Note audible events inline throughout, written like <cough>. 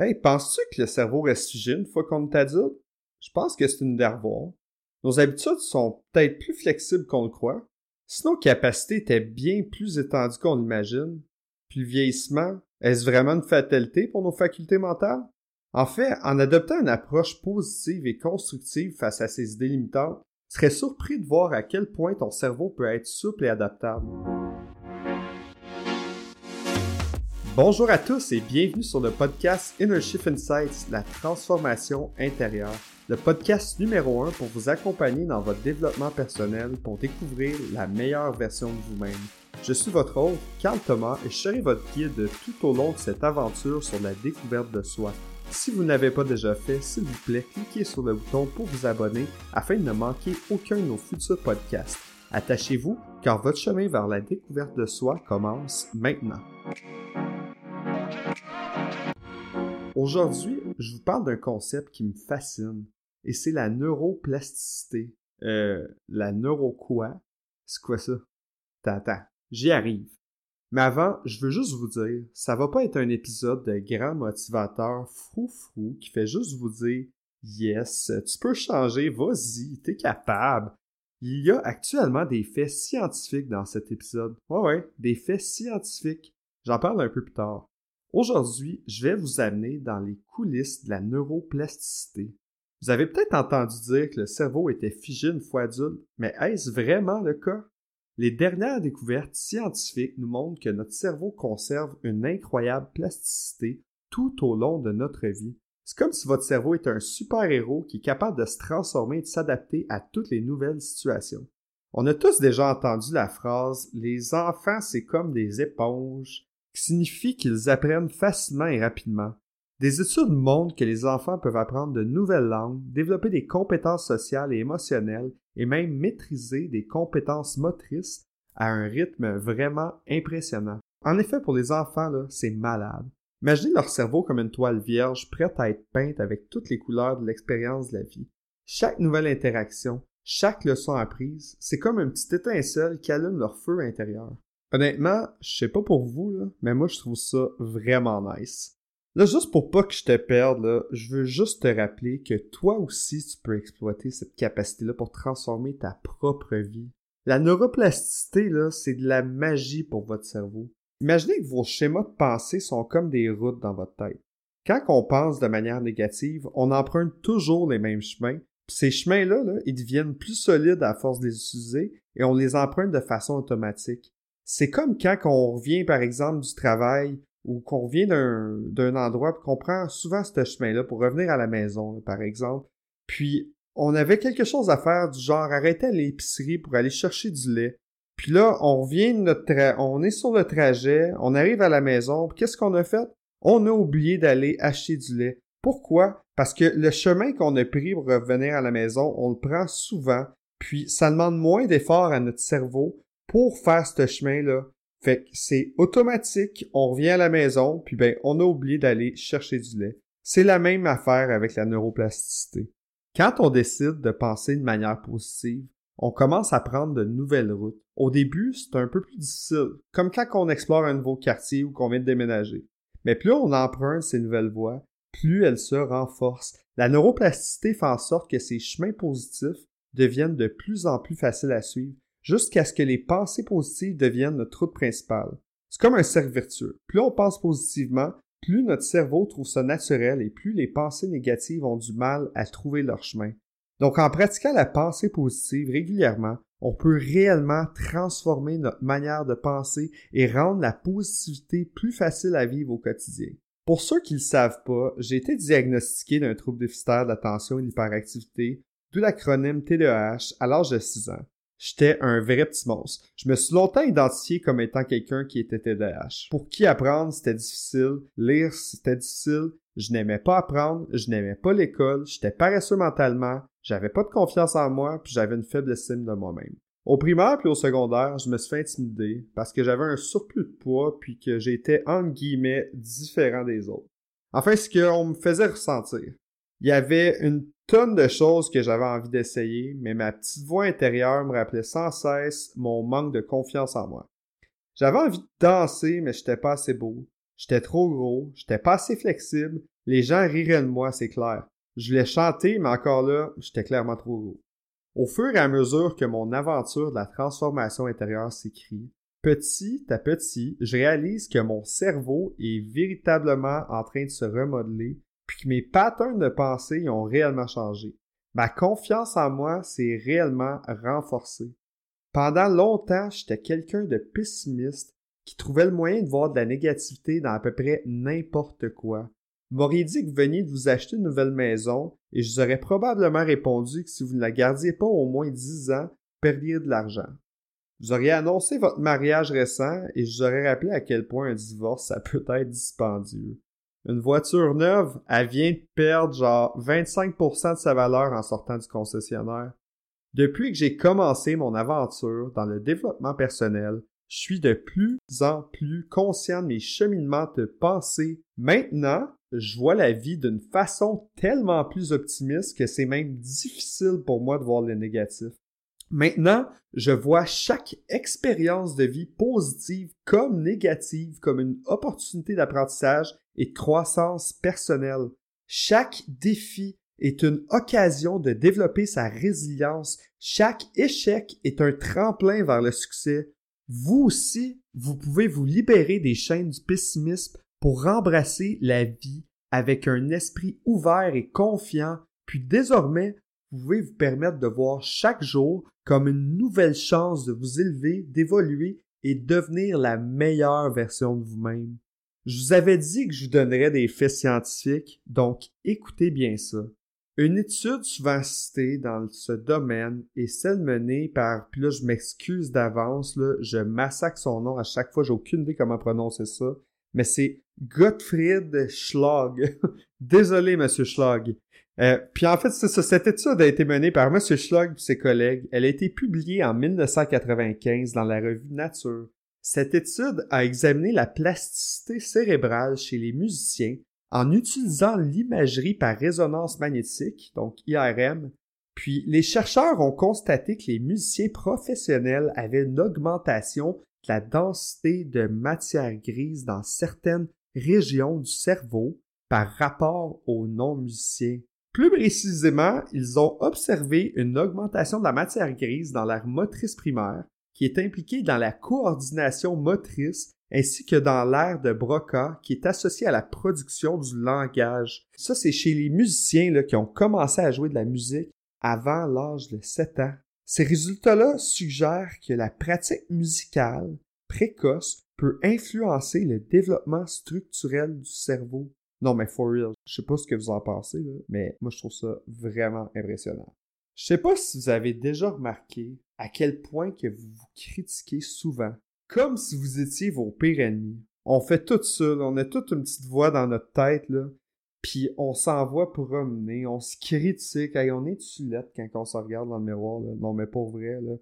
Hey, penses-tu que le cerveau reste figé une fois qu'on est adulte? Je pense que c'est une dervoire. Nos habitudes sont peut-être plus flexibles qu'on le croit. Si nos capacités étaient bien plus étendues qu'on l'imagine, puis le vieillissement, est-ce vraiment une fatalité pour nos facultés mentales? En fait, en adoptant une approche positive et constructive face à ces idées limitantes, tu serais surpris de voir à quel point ton cerveau peut être souple et adaptable. Bonjour à tous et bienvenue sur le podcast Inner Shift Insights, la transformation intérieure. Le podcast numéro un pour vous accompagner dans votre développement personnel pour découvrir la meilleure version de vous-même. Je suis votre hôte, Carl Thomas, et je serai votre guide tout au long de cette aventure sur la découverte de soi. Si vous ne l'avez pas déjà fait, s'il vous plaît, cliquez sur le bouton pour vous abonner afin de ne manquer aucun de nos futurs podcasts. Attachez-vous car votre chemin vers la découverte de soi commence maintenant. Aujourd'hui, je vous parle d'un concept qui me fascine et c'est la neuroplasticité. Euh, la neuro quoi? C'est quoi ça? T'attends, j'y arrive. Mais avant, je veux juste vous dire, ça va pas être un épisode de grand motivateur frou-frou qui fait juste vous dire Yes, tu peux changer, vas-y, t'es capable. Il y a actuellement des faits scientifiques dans cet épisode. Ouais, ouais, des faits scientifiques. J'en parle un peu plus tard. Aujourd'hui, je vais vous amener dans les coulisses de la neuroplasticité. Vous avez peut-être entendu dire que le cerveau était figé une fois adulte, mais est-ce vraiment le cas? Les dernières découvertes scientifiques nous montrent que notre cerveau conserve une incroyable plasticité tout au long de notre vie. C'est comme si votre cerveau était un super-héros qui est capable de se transformer et de s'adapter à toutes les nouvelles situations. On a tous déjà entendu la phrase Les enfants, c'est comme des éponges signifie qu'ils apprennent facilement et rapidement. Des études montrent que les enfants peuvent apprendre de nouvelles langues, développer des compétences sociales et émotionnelles et même maîtriser des compétences motrices à un rythme vraiment impressionnant. En effet, pour les enfants, c'est malade. Imaginez leur cerveau comme une toile vierge prête à être peinte avec toutes les couleurs de l'expérience de la vie. Chaque nouvelle interaction, chaque leçon apprise, c'est comme une petite étincelle qui allume leur feu intérieur. Honnêtement, je sais pas pour vous, là, mais moi je trouve ça vraiment nice. Là, juste pour pas que je te perde, je veux juste te rappeler que toi aussi tu peux exploiter cette capacité-là pour transformer ta propre vie. La neuroplasticité, là, c'est de la magie pour votre cerveau. Imaginez que vos schémas de pensée sont comme des routes dans votre tête. Quand on pense de manière négative, on emprunte toujours les mêmes chemins. ces chemins-là, là, ils deviennent plus solides à force de les utiliser et on les emprunte de façon automatique. C'est comme quand on revient, par exemple, du travail ou qu'on revient d'un endroit qu'on prend souvent ce chemin-là pour revenir à la maison, par exemple. Puis, on avait quelque chose à faire du genre arrêter à l'épicerie pour aller chercher du lait. Puis là, on revient de notre on est sur le trajet, on arrive à la maison, qu'est-ce qu'on a fait? On a oublié d'aller acheter du lait. Pourquoi? Parce que le chemin qu'on a pris pour revenir à la maison, on le prend souvent, puis ça demande moins d'efforts à notre cerveau pour faire ce chemin-là. Fait que c'est automatique, on revient à la maison, puis ben, on a oublié d'aller chercher du lait. C'est la même affaire avec la neuroplasticité. Quand on décide de penser de manière positive, on commence à prendre de nouvelles routes. Au début, c'est un peu plus difficile, comme quand on explore un nouveau quartier ou qu'on vient de déménager. Mais plus on emprunte ces nouvelles voies, plus elles se renforcent. La neuroplasticité fait en sorte que ces chemins positifs deviennent de plus en plus faciles à suivre jusqu'à ce que les pensées positives deviennent notre route principale. C'est comme un cercle vertueux. Plus on pense positivement, plus notre cerveau trouve ça naturel et plus les pensées négatives ont du mal à trouver leur chemin. Donc en pratiquant la pensée positive régulièrement, on peut réellement transformer notre manière de penser et rendre la positivité plus facile à vivre au quotidien. Pour ceux qui ne le savent pas, j'ai été diagnostiqué d'un trouble déficitaire d'attention et d'hyperactivité, d'où l'acronyme TDAH à l'âge de 6 ans. J'étais un vrai petit monstre. Je me suis longtemps identifié comme étant quelqu'un qui était TDAH. Pour qui apprendre, c'était difficile. Lire, c'était difficile. Je n'aimais pas apprendre. Je n'aimais pas l'école. J'étais paresseux mentalement. J'avais pas de confiance en moi, puis j'avais une faible estime de moi-même. Au primaire puis au secondaire, je me suis fait intimider parce que j'avais un surplus de poids puis que j'étais entre guillemets différent des autres. Enfin, ce qu'on me faisait ressentir. Il y avait une tonne de choses que j'avais envie d'essayer, mais ma petite voix intérieure me rappelait sans cesse mon manque de confiance en moi. J'avais envie de danser, mais j'étais pas assez beau. J'étais trop gros, j'étais pas assez flexible, les gens riraient de moi, c'est clair. Je voulais chanter, mais encore là, j'étais clairement trop gros. Au fur et à mesure que mon aventure de la transformation intérieure s'écrit, petit à petit, je réalise que mon cerveau est véritablement en train de se remodeler, puis que mes patterns de pensée ont réellement changé. Ma confiance en moi s'est réellement renforcée. Pendant longtemps, j'étais quelqu'un de pessimiste qui trouvait le moyen de voir de la négativité dans à peu près n'importe quoi. Vous m'auriez dit que vous veniez de vous acheter une nouvelle maison et je vous aurais probablement répondu que si vous ne la gardiez pas au moins dix ans, vous perdiez de l'argent. Vous auriez annoncé votre mariage récent et je vous aurais rappelé à quel point un divorce ça peut être dispendieux. Une voiture neuve, elle vient de perdre genre 25% de sa valeur en sortant du concessionnaire. Depuis que j'ai commencé mon aventure dans le développement personnel, je suis de plus en plus conscient de mes cheminements de pensée. Maintenant, je vois la vie d'une façon tellement plus optimiste que c'est même difficile pour moi de voir le négatif. Maintenant, je vois chaque expérience de vie positive comme négative comme une opportunité d'apprentissage et croissance personnelle. Chaque défi est une occasion de développer sa résilience. Chaque échec est un tremplin vers le succès. Vous aussi, vous pouvez vous libérer des chaînes du pessimisme pour embrasser la vie avec un esprit ouvert et confiant, puis désormais, vous pouvez vous permettre de voir chaque jour comme une nouvelle chance de vous élever, d'évoluer et devenir la meilleure version de vous-même. Je vous avais dit que je vous donnerais des faits scientifiques, donc écoutez bien ça. Une étude souvent citée dans ce domaine est celle menée par, puis là je m'excuse d'avance, je massacre son nom à chaque fois, j'ai aucune idée comment prononcer ça, mais c'est Gottfried Schlag. <laughs> Désolé, Monsieur Schlag. Euh, puis en fait, cette étude a été menée par M. Schlag et ses collègues. Elle a été publiée en 1995 dans la revue Nature. Cette étude a examiné la plasticité cérébrale chez les musiciens en utilisant l'imagerie par résonance magnétique, donc IRM. Puis les chercheurs ont constaté que les musiciens professionnels avaient une augmentation de la densité de matière grise dans certaines régions du cerveau par rapport aux non-musiciens. Plus précisément, ils ont observé une augmentation de la matière grise dans l'air motrice primaire, qui est impliquée dans la coordination motrice ainsi que dans l'air de Broca, qui est associé à la production du langage. Ça, c'est chez les musiciens là, qui ont commencé à jouer de la musique avant l'âge de 7 ans. Ces résultats-là suggèrent que la pratique musicale précoce peut influencer le développement structurel du cerveau. Non, mais for real, je sais pas ce que vous en pensez, mais moi je trouve ça vraiment impressionnant. Je sais pas si vous avez déjà remarqué à quel point que vous vous critiquez souvent, comme si vous étiez vos pires ennemis. On fait tout ça, on a toute une petite voix dans notre tête, là, puis on s'envoie promener, on se critique, on est tulette quand on se regarde dans le miroir, là. Non, mais pour vrai, là.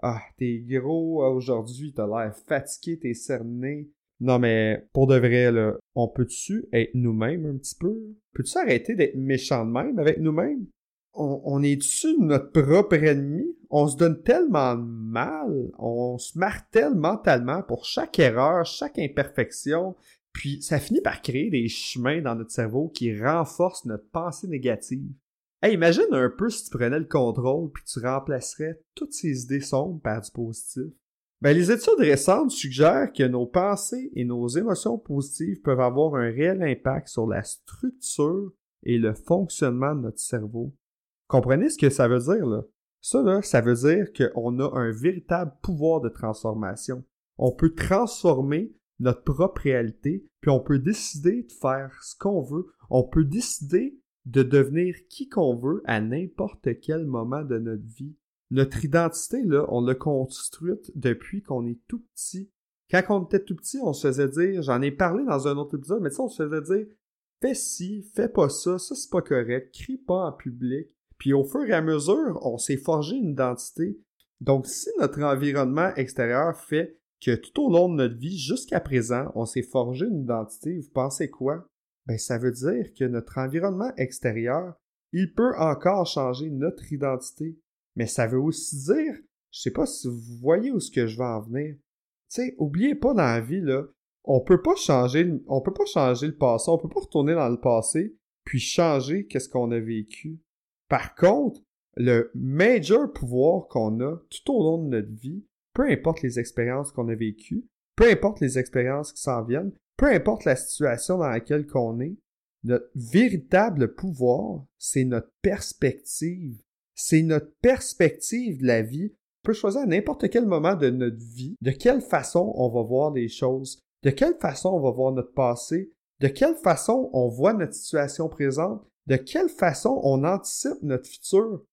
Ah, t'es gros aujourd'hui, t'as l'air fatigué, t'es cerné. Non, mais pour de vrai, là, on peut-tu être nous-mêmes un petit peu? Peux-tu arrêter d'être méchant de même avec nous-mêmes? On, on est-tu notre propre ennemi? On se donne tellement de mal, on se martèle mentalement pour chaque erreur, chaque imperfection, puis ça finit par créer des chemins dans notre cerveau qui renforcent notre pensée négative. Imagine un peu si tu prenais le contrôle puis tu remplacerais toutes ces idées sombres par du positif. Ben, les études récentes suggèrent que nos pensées et nos émotions positives peuvent avoir un réel impact sur la structure et le fonctionnement de notre cerveau. Comprenez ce que ça veut dire, là? Ça, là, ça veut dire qu'on a un véritable pouvoir de transformation. On peut transformer notre propre réalité, puis on peut décider de faire ce qu'on veut. On peut décider de devenir qui qu'on veut à n'importe quel moment de notre vie. Notre identité, là, on l'a construite depuis qu'on est tout petit. Quand on était tout petit, on se faisait dire, j'en ai parlé dans un autre épisode, mais ça, on se faisait dire, fais ci, fais pas ça, ça c'est pas correct, crie pas en public. Puis au fur et à mesure, on s'est forgé une identité. Donc si notre environnement extérieur fait que tout au long de notre vie, jusqu'à présent, on s'est forgé une identité, vous pensez quoi? ben ça veut dire que notre environnement extérieur, il peut encore changer notre identité. Mais ça veut aussi dire, je sais pas si vous voyez où ce que je veux en venir. Tu sais, oubliez pas dans la vie, là, on peut pas changer, on peut pas changer le passé, on peut pas retourner dans le passé puis changer qu'est-ce qu'on a vécu. Par contre, le major pouvoir qu'on a tout au long de notre vie, peu importe les expériences qu'on a vécues, peu importe les expériences qui s'en viennent, peu importe la situation dans laquelle qu'on est, notre véritable pouvoir, c'est notre perspective. C'est notre perspective de la vie. On peut choisir à n'importe quel moment de notre vie de quelle façon on va voir les choses, de quelle façon on va voir notre passé, de quelle façon on voit notre situation présente, de quelle façon on anticipe notre futur?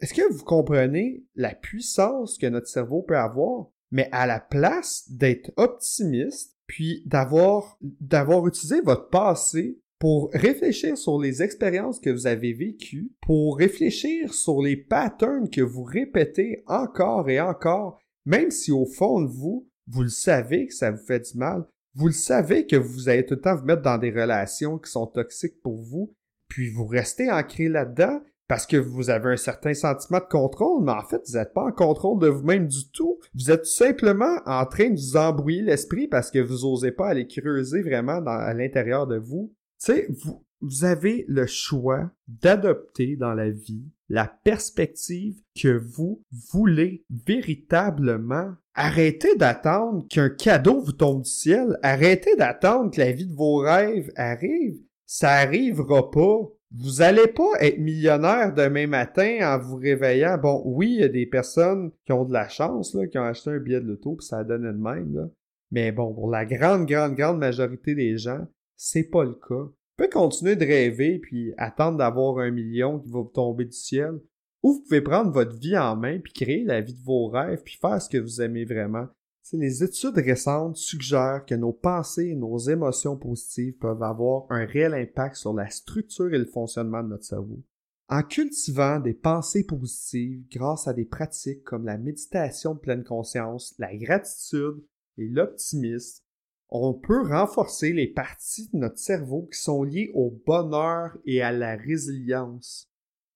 Est-ce que vous comprenez la puissance que notre cerveau peut avoir? Mais à la place d'être optimiste, puis d'avoir, d'avoir utilisé votre passé pour réfléchir sur les expériences que vous avez vécues, pour réfléchir sur les patterns que vous répétez encore et encore, même si au fond de vous, vous le savez que ça vous fait du mal, vous le savez que vous allez tout le temps vous mettre dans des relations qui sont toxiques pour vous, puis vous restez ancré là-dedans parce que vous avez un certain sentiment de contrôle, mais en fait, vous n'êtes pas en contrôle de vous-même du tout. Vous êtes simplement en train de vous embrouiller l'esprit parce que vous n'osez pas aller creuser vraiment à l'intérieur de vous tu sais, vous, vous avez le choix d'adopter dans la vie la perspective que vous voulez véritablement. Arrêtez d'attendre qu'un cadeau vous tombe du ciel. Arrêtez d'attendre que la vie de vos rêves arrive. Ça arrivera pas. Vous allez pas être millionnaire demain matin en vous réveillant. Bon, oui, il y a des personnes qui ont de la chance, là, qui ont acheté un billet de l'auto, puis ça donne de même, là. Mais bon, pour la grande, grande, grande majorité des gens, c'est pas le cas. Vous pouvez continuer de rêver puis attendre d'avoir un million qui va vous tomber du ciel. Ou vous pouvez prendre votre vie en main puis créer la vie de vos rêves puis faire ce que vous aimez vraiment. Les études récentes suggèrent que nos pensées et nos émotions positives peuvent avoir un réel impact sur la structure et le fonctionnement de notre cerveau. En cultivant des pensées positives grâce à des pratiques comme la méditation de pleine conscience, la gratitude et l'optimisme, on peut renforcer les parties de notre cerveau qui sont liées au bonheur et à la résilience.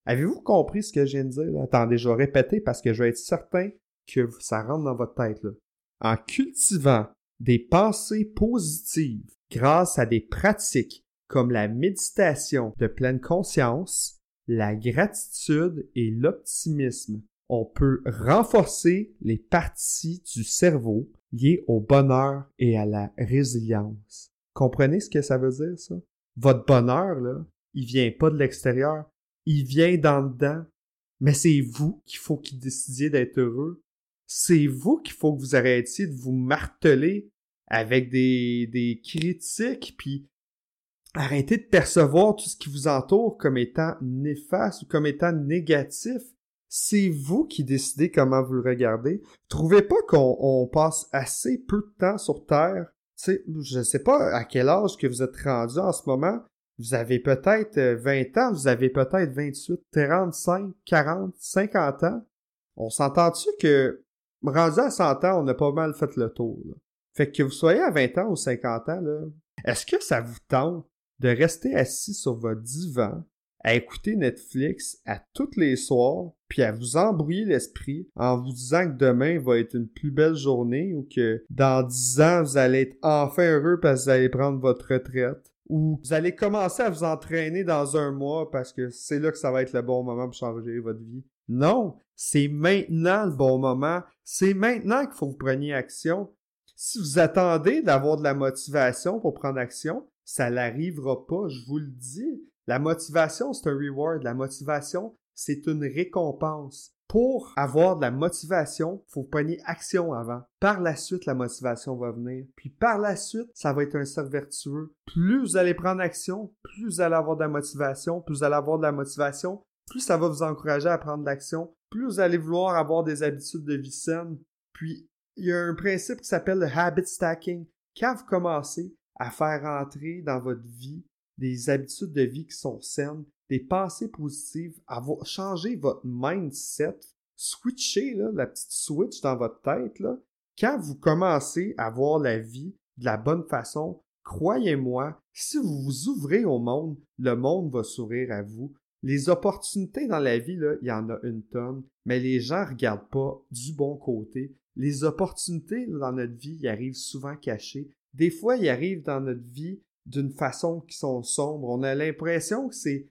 Avez-vous compris ce que je viens de dire? Attendez, je vais répéter parce que je vais être certain que ça rentre dans votre tête. En cultivant des pensées positives grâce à des pratiques comme la méditation de pleine conscience, la gratitude et l'optimisme, on peut renforcer les parties du cerveau lié au bonheur et à la résilience. Comprenez ce que ça veut dire, ça? Votre bonheur, là, il vient pas de l'extérieur, il vient d'en dedans. Mais c'est vous qu'il faut qu'il décidiez d'être heureux. C'est vous qu'il faut que vous arrêtiez de vous marteler avec des, des critiques, puis arrêtez de percevoir tout ce qui vous entoure comme étant néfaste ou comme étant négatif c'est vous qui décidez comment vous le regardez. Trouvez pas qu'on passe assez peu de temps sur Terre. sais, je ne sais pas à quel âge que vous êtes rendu en ce moment. Vous avez peut-être 20 euh, ans, vous avez peut-être 28, 35, 40, 50 ans. On s'entend-tu que rendu à 100 ans, on a pas mal fait le tour. Fait que vous soyez à 20 ans ou 50 ans, là, est-ce que ça vous tente de rester assis sur votre divan à écouter Netflix à tous les soirs, puis à vous embrouiller l'esprit en vous disant que demain va être une plus belle journée ou que dans dix ans, vous allez être enfin heureux parce que vous allez prendre votre retraite ou vous allez commencer à vous entraîner dans un mois parce que c'est là que ça va être le bon moment pour changer votre vie? Non, c'est maintenant le bon moment. C'est maintenant qu'il faut que vous preniez action. Si vous attendez d'avoir de la motivation pour prendre action, ça n'arrivera pas, je vous le dis. La motivation, c'est un reward. La motivation, c'est une récompense. Pour avoir de la motivation, faut prendre action avant. Par la suite, la motivation va venir. Puis par la suite, ça va être un cercle vertueux. Plus vous allez prendre action, plus vous allez avoir de la motivation, plus vous allez avoir de la motivation, plus ça va vous encourager à prendre l'action, plus vous allez vouloir avoir des habitudes de vie saines. Puis, il y a un principe qui s'appelle le habit stacking. Quand vous commencez à faire entrer dans votre vie des habitudes de vie qui sont saines, des pensées positives, avoir, changer votre mindset, switcher la petite switch dans votre tête. Quand vous commencez à voir la vie de la bonne façon, croyez-moi, si vous vous ouvrez au monde, le monde va sourire à vous. Les opportunités dans la vie, il y en a une tonne, mais les gens regardent pas du bon côté. Les opportunités dans notre vie, y arrivent souvent cachées. des fois, ils arrivent dans notre vie d'une façon qui sont sombres. On a l'impression que c'est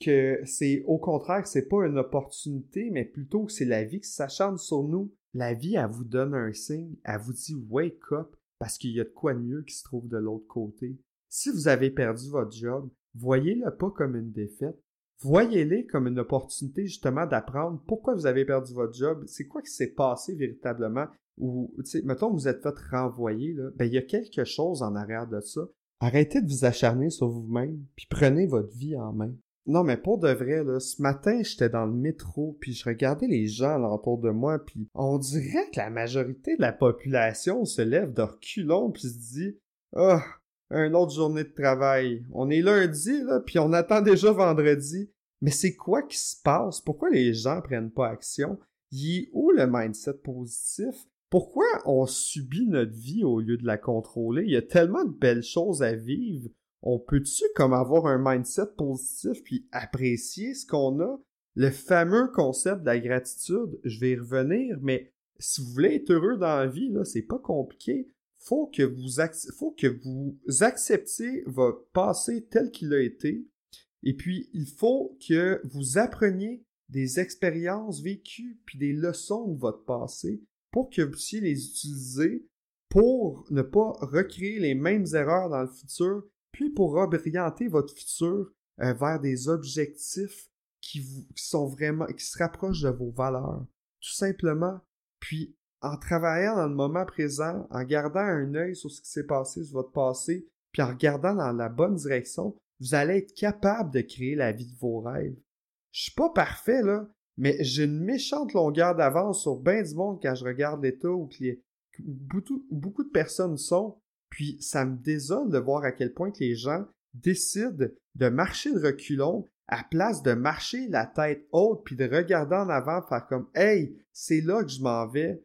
que c'est au contraire c'est pas une opportunité, mais plutôt que c'est la vie qui s'acharne sur nous. La vie, elle vous donne un signe, elle vous dit wake up parce qu'il y a de quoi de mieux qui se trouve de l'autre côté. Si vous avez perdu votre job, voyez-le pas comme une défaite. Voyez-les comme une opportunité justement d'apprendre pourquoi vous avez perdu votre job, c'est quoi qui s'est passé véritablement, ou, tu sais, mettons vous êtes fait renvoyer, là, ben il y a quelque chose en arrière de ça. Arrêtez de vous acharner sur vous-même, puis prenez votre vie en main. Non, mais pour de vrai, là, ce matin, j'étais dans le métro, puis je regardais les gens alentour de moi, puis on dirait que la majorité de la population se lève de reculons, puis se dit « Ah, oh, une autre journée de travail. On est lundi, là, puis on attend déjà vendredi. Mais c'est quoi qui se passe? Pourquoi les gens prennent pas action? Il est où le mindset positif? Pourquoi on subit notre vie au lieu de la contrôler? Il y a tellement de belles choses à vivre on peut-tu comme avoir un mindset positif puis apprécier ce qu'on a? Le fameux concept de la gratitude, je vais y revenir, mais si vous voulez être heureux dans la vie, là, c'est pas compliqué. Faut que vous faut que vous acceptiez votre passé tel qu'il a été. Et puis, il faut que vous appreniez des expériences vécues puis des leçons de votre passé pour que vous puissiez les utiliser pour ne pas recréer les mêmes erreurs dans le futur puis pour orienter votre futur euh, vers des objectifs qui, sont vraiment, qui se rapprochent de vos valeurs. Tout simplement. Puis, en travaillant dans le moment présent, en gardant un œil sur ce qui s'est passé sur votre passé, puis en regardant dans la bonne direction, vous allez être capable de créer la vie de vos rêves. Je suis pas parfait, là, mais j'ai une méchante longueur d'avance sur bien du monde quand je regarde l'état où, beaucoup, beaucoup de personnes sont, puis ça me désole de voir à quel point que les gens décident de marcher de reculons à place de marcher la tête haute puis de regarder en avant, faire comme Hey, c'est là que je m'en vais.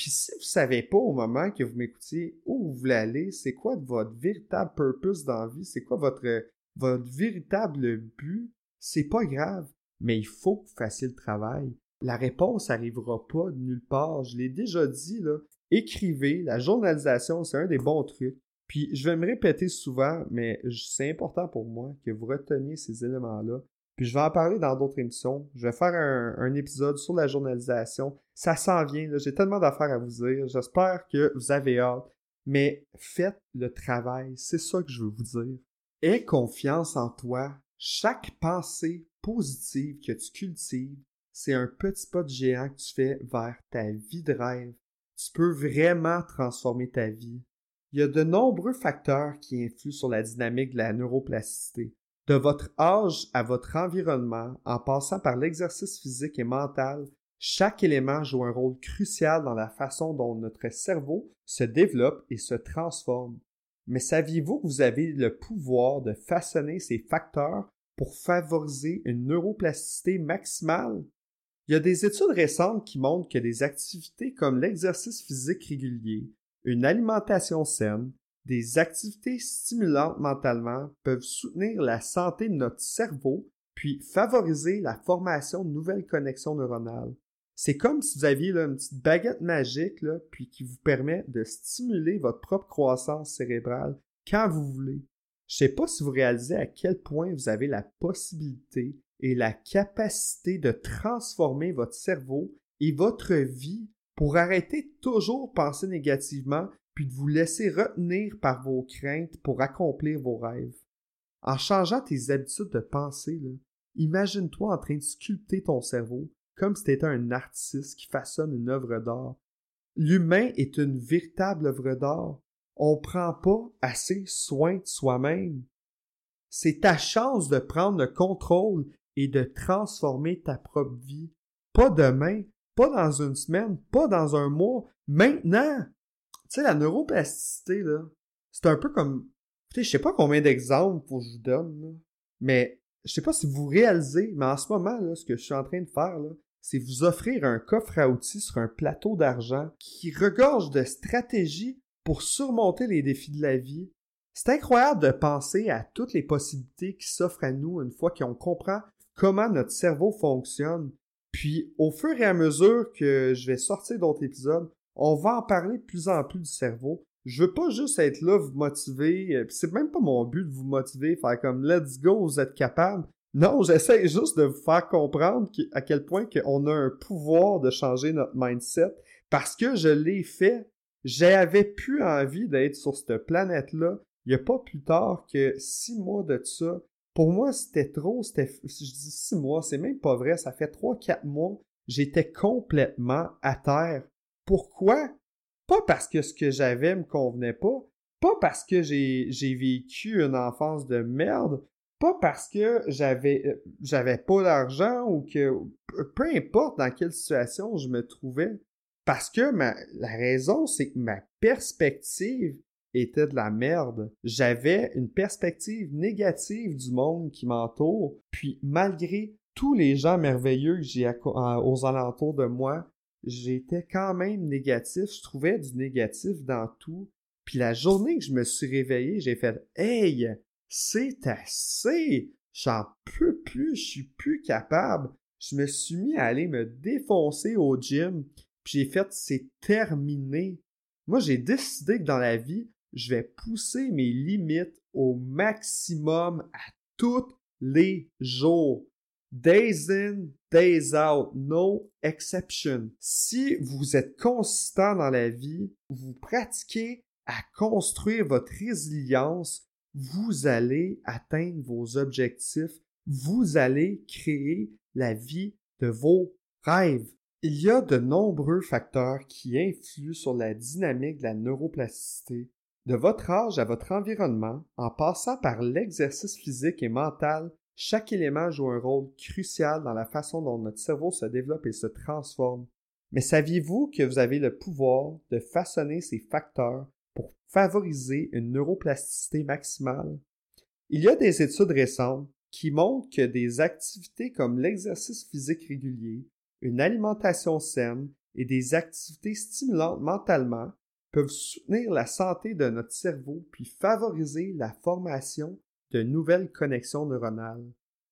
Puis si vous savez pas au moment que vous m'écoutiez où vous voulez aller, c'est quoi votre véritable purpose dans vie, c'est quoi votre, votre véritable but, c'est pas grave, mais il faut que vous fassiez le travail. La réponse arrivera pas de nulle part. Je l'ai déjà dit, là écrivez. La journalisation, c'est un des bons trucs. Puis je vais me répéter souvent, mais c'est important pour moi que vous reteniez ces éléments-là. Puis je vais en parler dans d'autres émissions. Je vais faire un, épisode sur la journalisation. Ça s'en vient. J'ai tellement d'affaires à vous dire. J'espère que vous avez hâte. Mais faites le travail. C'est ça que je veux vous dire. Aie confiance en toi. Chaque pensée positive que tu cultives, c'est un petit pas de géant que tu fais vers ta vie de rêve tu peux vraiment transformer ta vie. Il y a de nombreux facteurs qui influent sur la dynamique de la neuroplasticité. De votre âge à votre environnement, en passant par l'exercice physique et mental, chaque élément joue un rôle crucial dans la façon dont notre cerveau se développe et se transforme. Mais saviez-vous que vous avez le pouvoir de façonner ces facteurs pour favoriser une neuroplasticité maximale? Il y a des études récentes qui montrent que des activités comme l'exercice physique régulier, une alimentation saine, des activités stimulantes mentalement peuvent soutenir la santé de notre cerveau puis favoriser la formation de nouvelles connexions neuronales. C'est comme si vous aviez une petite baguette magique puis qui vous permet de stimuler votre propre croissance cérébrale quand vous voulez. Je sais pas si vous réalisez à quel point vous avez la possibilité et la capacité de transformer votre cerveau et votre vie pour arrêter toujours penser négativement puis de vous laisser retenir par vos craintes pour accomplir vos rêves. En changeant tes habitudes de pensée, imagine-toi en train de sculpter ton cerveau comme si tu étais un artiste qui façonne une œuvre d'art. L'humain est une véritable œuvre d'art. On prend pas assez soin de soi-même. C'est ta chance de prendre le contrôle et de transformer ta propre vie. Pas demain, pas dans une semaine, pas dans un mois, maintenant. Tu sais, la neuroplasticité, là, c'est un peu comme... Tu sais, je sais pas combien d'exemples faut que je vous donne, mais je sais pas si vous réalisez, mais en ce moment, là, ce que je suis en train de faire, là, c'est vous offrir un coffre à outils sur un plateau d'argent qui regorge de stratégies pour surmonter les défis de la vie. C'est incroyable de penser à toutes les possibilités qui s'offrent à nous une fois qu'on comprend comment notre cerveau fonctionne. Puis au fur et à mesure que je vais sortir d'autres épisodes, on va en parler de plus en plus du cerveau. Je veux pas juste être là, vous motiver, euh, c'est même pas mon but de vous motiver, faire comme let's go, vous êtes capable. Non, <laughs> j'essaie juste de vous faire comprendre à quel point qu'on a un pouvoir de changer notre mindset parce que je l'ai fait. J'avais plus envie d'être sur cette planète-là. Il y a pas plus tard que six mois de ça. Pour moi, c'était trop. C'était, je dis six mois, c'est même pas vrai. Ça fait trois, quatre mois. J'étais complètement à terre. Pourquoi? Pas parce que ce que j'avais me convenait pas. Pas parce que j'ai, vécu une enfance de merde pas parce que j'avais euh, j'avais pas d'argent ou que peu importe dans quelle situation je me trouvais parce que ma, la raison c'est que ma perspective était de la merde. J'avais une perspective négative du monde qui m'entoure, puis malgré tous les gens merveilleux que j'ai aux alentours de moi, j'étais quand même négatif, je trouvais du négatif dans tout. Puis la journée que je me suis réveillé, j'ai fait "Hey, c'est assez. J'en peux plus, je suis plus capable. Je me suis mis à aller me défoncer au gym, puis j'ai fait c'est terminé. Moi, j'ai décidé que dans la vie, je vais pousser mes limites au maximum à tous les jours. Days in, days out, no exception. Si vous êtes consistant dans la vie, vous pratiquez à construire votre résilience, vous allez atteindre vos objectifs, vous allez créer la vie de vos rêves. Il y a de nombreux facteurs qui influent sur la dynamique de la neuroplasticité. De votre âge à votre environnement, en passant par l'exercice physique et mental, chaque élément joue un rôle crucial dans la façon dont notre cerveau se développe et se transforme. Mais saviez-vous que vous avez le pouvoir de façonner ces facteurs pour favoriser une neuroplasticité maximale? Il y a des études récentes qui montrent que des activités comme l'exercice physique régulier, une alimentation saine et des activités stimulantes mentalement peuvent soutenir la santé de notre cerveau puis favoriser la formation de nouvelles connexions neuronales.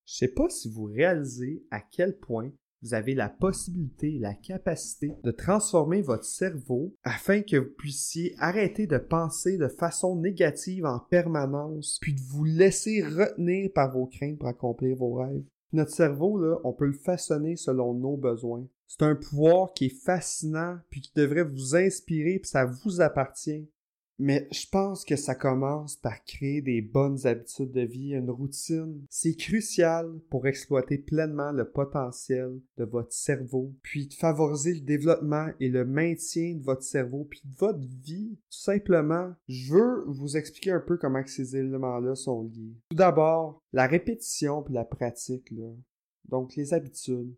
Je ne sais pas si vous réalisez à quel point vous avez la possibilité la capacité de transformer votre cerveau afin que vous puissiez arrêter de penser de façon négative en permanence, puis de vous laisser retenir par vos craintes pour accomplir vos rêves. Notre cerveau, là, on peut le façonner selon nos besoins. C'est un pouvoir qui est fascinant, puis qui devrait vous inspirer, puis ça vous appartient. Mais je pense que ça commence par créer des bonnes habitudes de vie, une routine. C'est crucial pour exploiter pleinement le potentiel de votre cerveau, puis de favoriser le développement et le maintien de votre cerveau, puis de votre vie. Tout simplement, je veux vous expliquer un peu comment ces éléments-là sont liés. Tout d'abord, la répétition puis la pratique, là. Donc, les habitudes.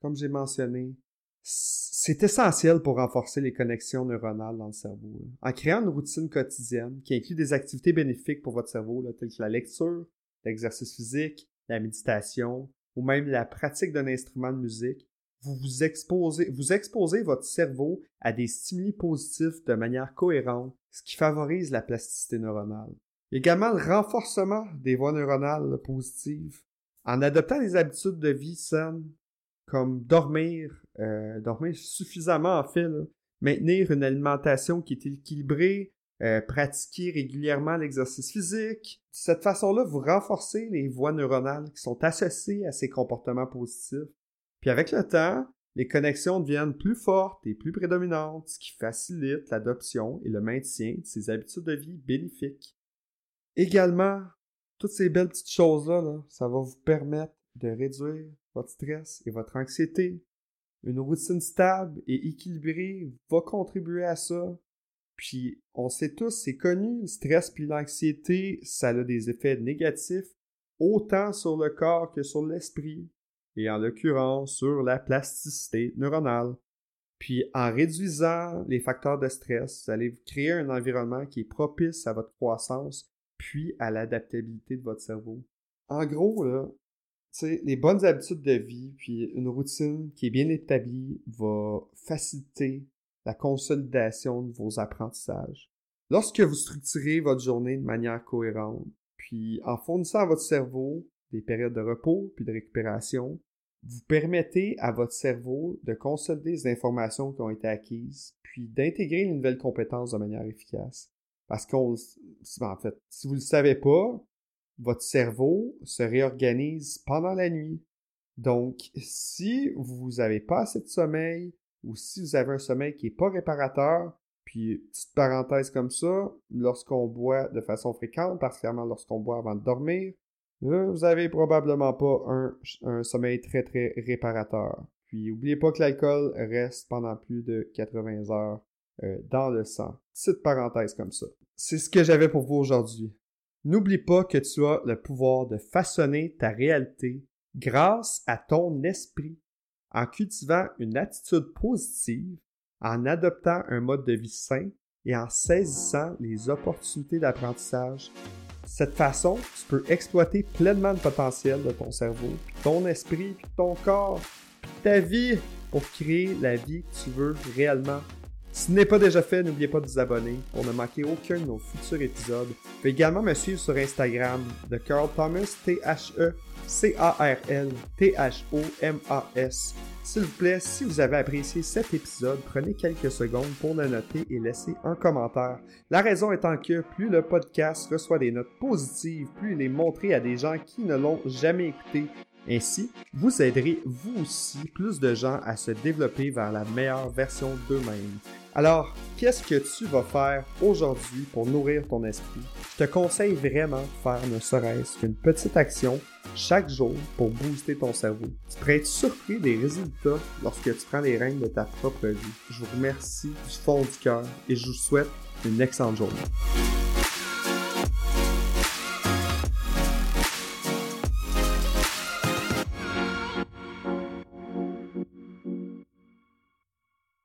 Comme j'ai mentionné, c'est essentiel pour renforcer les connexions neuronales dans le cerveau. En créant une routine quotidienne qui inclut des activités bénéfiques pour votre cerveau, telles que la lecture, l'exercice physique, la méditation ou même la pratique d'un instrument de musique, vous exposez votre cerveau à des stimuli positifs de manière cohérente, ce qui favorise la plasticité neuronale. Également le renforcement des voies neuronales positives. En adoptant des habitudes de vie saines, comme dormir, euh, dormir suffisamment en fait, maintenir une alimentation qui est équilibrée, euh, pratiquer régulièrement l'exercice physique. De cette façon-là, vous renforcez les voies neuronales qui sont associées à ces comportements positifs. Puis avec le temps, les connexions deviennent plus fortes et plus prédominantes, ce qui facilite l'adoption et le maintien de ces habitudes de vie bénéfiques. Également, toutes ces belles petites choses-là, là, ça va vous permettre de réduire votre stress et votre anxiété. Une routine stable et équilibrée va contribuer à ça. Puis, on sait tous, c'est connu, le stress puis l'anxiété, ça a des effets négatifs autant sur le corps que sur l'esprit, et en l'occurrence sur la plasticité neuronale. Puis en réduisant les facteurs de stress, vous allez créer un environnement qui est propice à votre croissance, puis à l'adaptabilité de votre cerveau. En gros, là, les bonnes habitudes de vie, puis une routine qui est bien établie va faciliter la consolidation de vos apprentissages. Lorsque vous structurez votre journée de manière cohérente, puis en fournissant à votre cerveau des périodes de repos puis de récupération, vous permettez à votre cerveau de consolider les informations qui ont été acquises, puis d'intégrer les nouvelles compétences de manière efficace. Parce qu'on, en fait, si vous ne le savez pas, votre cerveau se réorganise pendant la nuit. Donc, si vous n'avez pas assez de sommeil, ou si vous avez un sommeil qui n'est pas réparateur, puis petite parenthèse comme ça, lorsqu'on boit de façon fréquente, particulièrement lorsqu'on boit avant de dormir, euh, vous avez probablement pas un, sommeil très très réparateur. Puis n'oubliez pas que l'alcool reste pendant plus de 80 heures euh, dans le sang. Petite parenthèse comme ça. C'est ce que j'avais pour vous aujourd'hui. N'oublie pas que tu as le pouvoir de façonner ta réalité grâce à ton esprit en cultivant une attitude positive, en adoptant un mode de vie sain et en saisissant les opportunités d'apprentissage cette façon, tu peux exploiter pleinement le potentiel de ton cerveau, ton esprit, ton corps, ta vie pour créer la vie que tu veux réellement. Si ce n'est pas déjà fait, n'oubliez pas de vous abonner pour ne manquer aucun de nos futurs épisodes. Vous pouvez également me suivre sur Instagram de Carl Thomas, T-H-E C-A-R-L-T-H-O-M-A-S. S'il vous plaît, si vous avez apprécié cet épisode, prenez quelques secondes pour le noter et laissez un commentaire. La raison étant que plus le podcast reçoit des notes positives, plus il est montré à des gens qui ne l'ont jamais écouté. Ainsi, vous aiderez vous aussi plus de gens à se développer vers la meilleure version d'eux-mêmes. Alors, qu'est-ce que tu vas faire aujourd'hui pour nourrir ton esprit? Je te conseille vraiment de faire ne serait-ce qu'une petite action chaque jour pour booster ton cerveau. Tu pourrais être surpris des résultats lorsque tu prends les règnes de ta propre vie. Je vous remercie du fond du cœur et je vous souhaite une excellente journée.